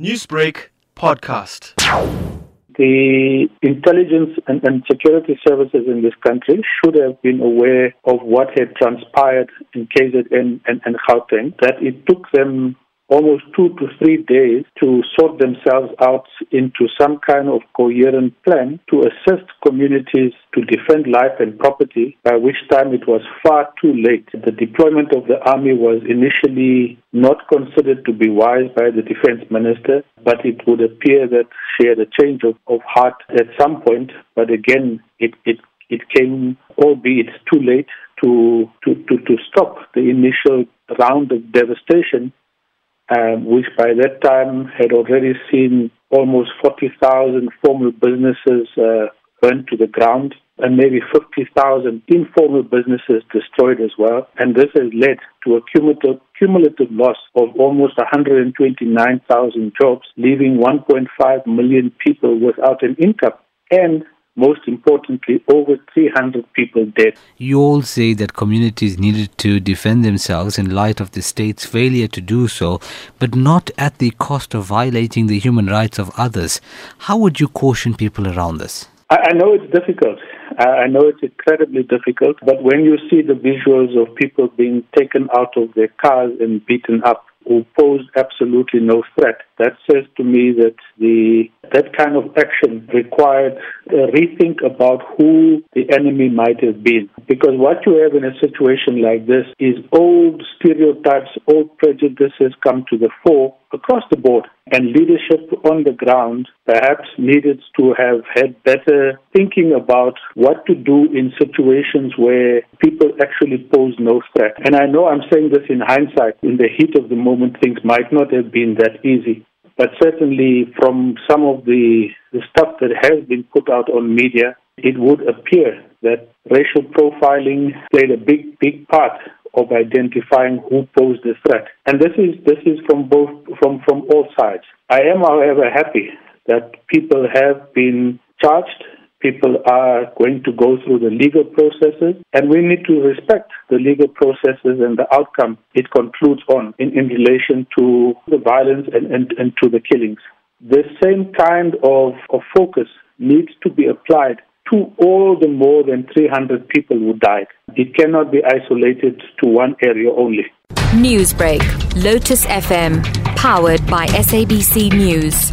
Newsbreak podcast. The intelligence and, and, security services in this country should have been aware of what had transpired in KZN and, and Gauteng, that it took them almost two to three days to sort themselves out into some kind of coherent plan to assist communities to defend life and property, by which time it was far too late. The deployment of the army was initially not considered to be wise by the defense minister, but it would appear that she had a change of, of heart at some point. But again, it, it, it came, albeit too late, to, to, to, to stop the initial round of devastation um, which by that time had already seen almost 40,000 formal businesses uh, burned to the ground and maybe 50,000 informal businesses destroyed as well. And this has led to a cumulative, cumulative loss of almost 129,000 jobs, leaving 1.5 million people without an income. And most importantly, over 300 people dead. You all say that communities needed to defend themselves in light of the state's failure to do so, but not at the cost of violating the human rights of others. How would you caution people around this? I, know it's difficult. I know it's incredibly difficult, but when you see the visuals of people being taken out of their cars and beaten up, who pose absolutely no threat. That says to me that the that kind of action required a rethink about who the enemy might have been. Because what you have in a situation like this is old stereotypes, old prejudices come to the fore across the board. And leadership on the ground perhaps needed to have had better thinking about what to do in situations where people actually pose no threat. And I know I'm saying this in hindsight. In the heat of the moment, things might not have been that easy. But certainly, from some of the, the stuff that has been put out on media, it would appear that racial profiling played a big, big part of identifying who posed the threat. And this is this is from both from, from all sides. I am, however, happy that people have been charged. People are going to go through the legal processes, and we need to respect the legal processes and the outcome it concludes on in, in relation to the violence and, and, and to the killings. The same kind of, of focus needs to be applied to all the more than 300 people who died. It cannot be isolated to one area only. Newsbreak, Lotus FM, powered by SABC News.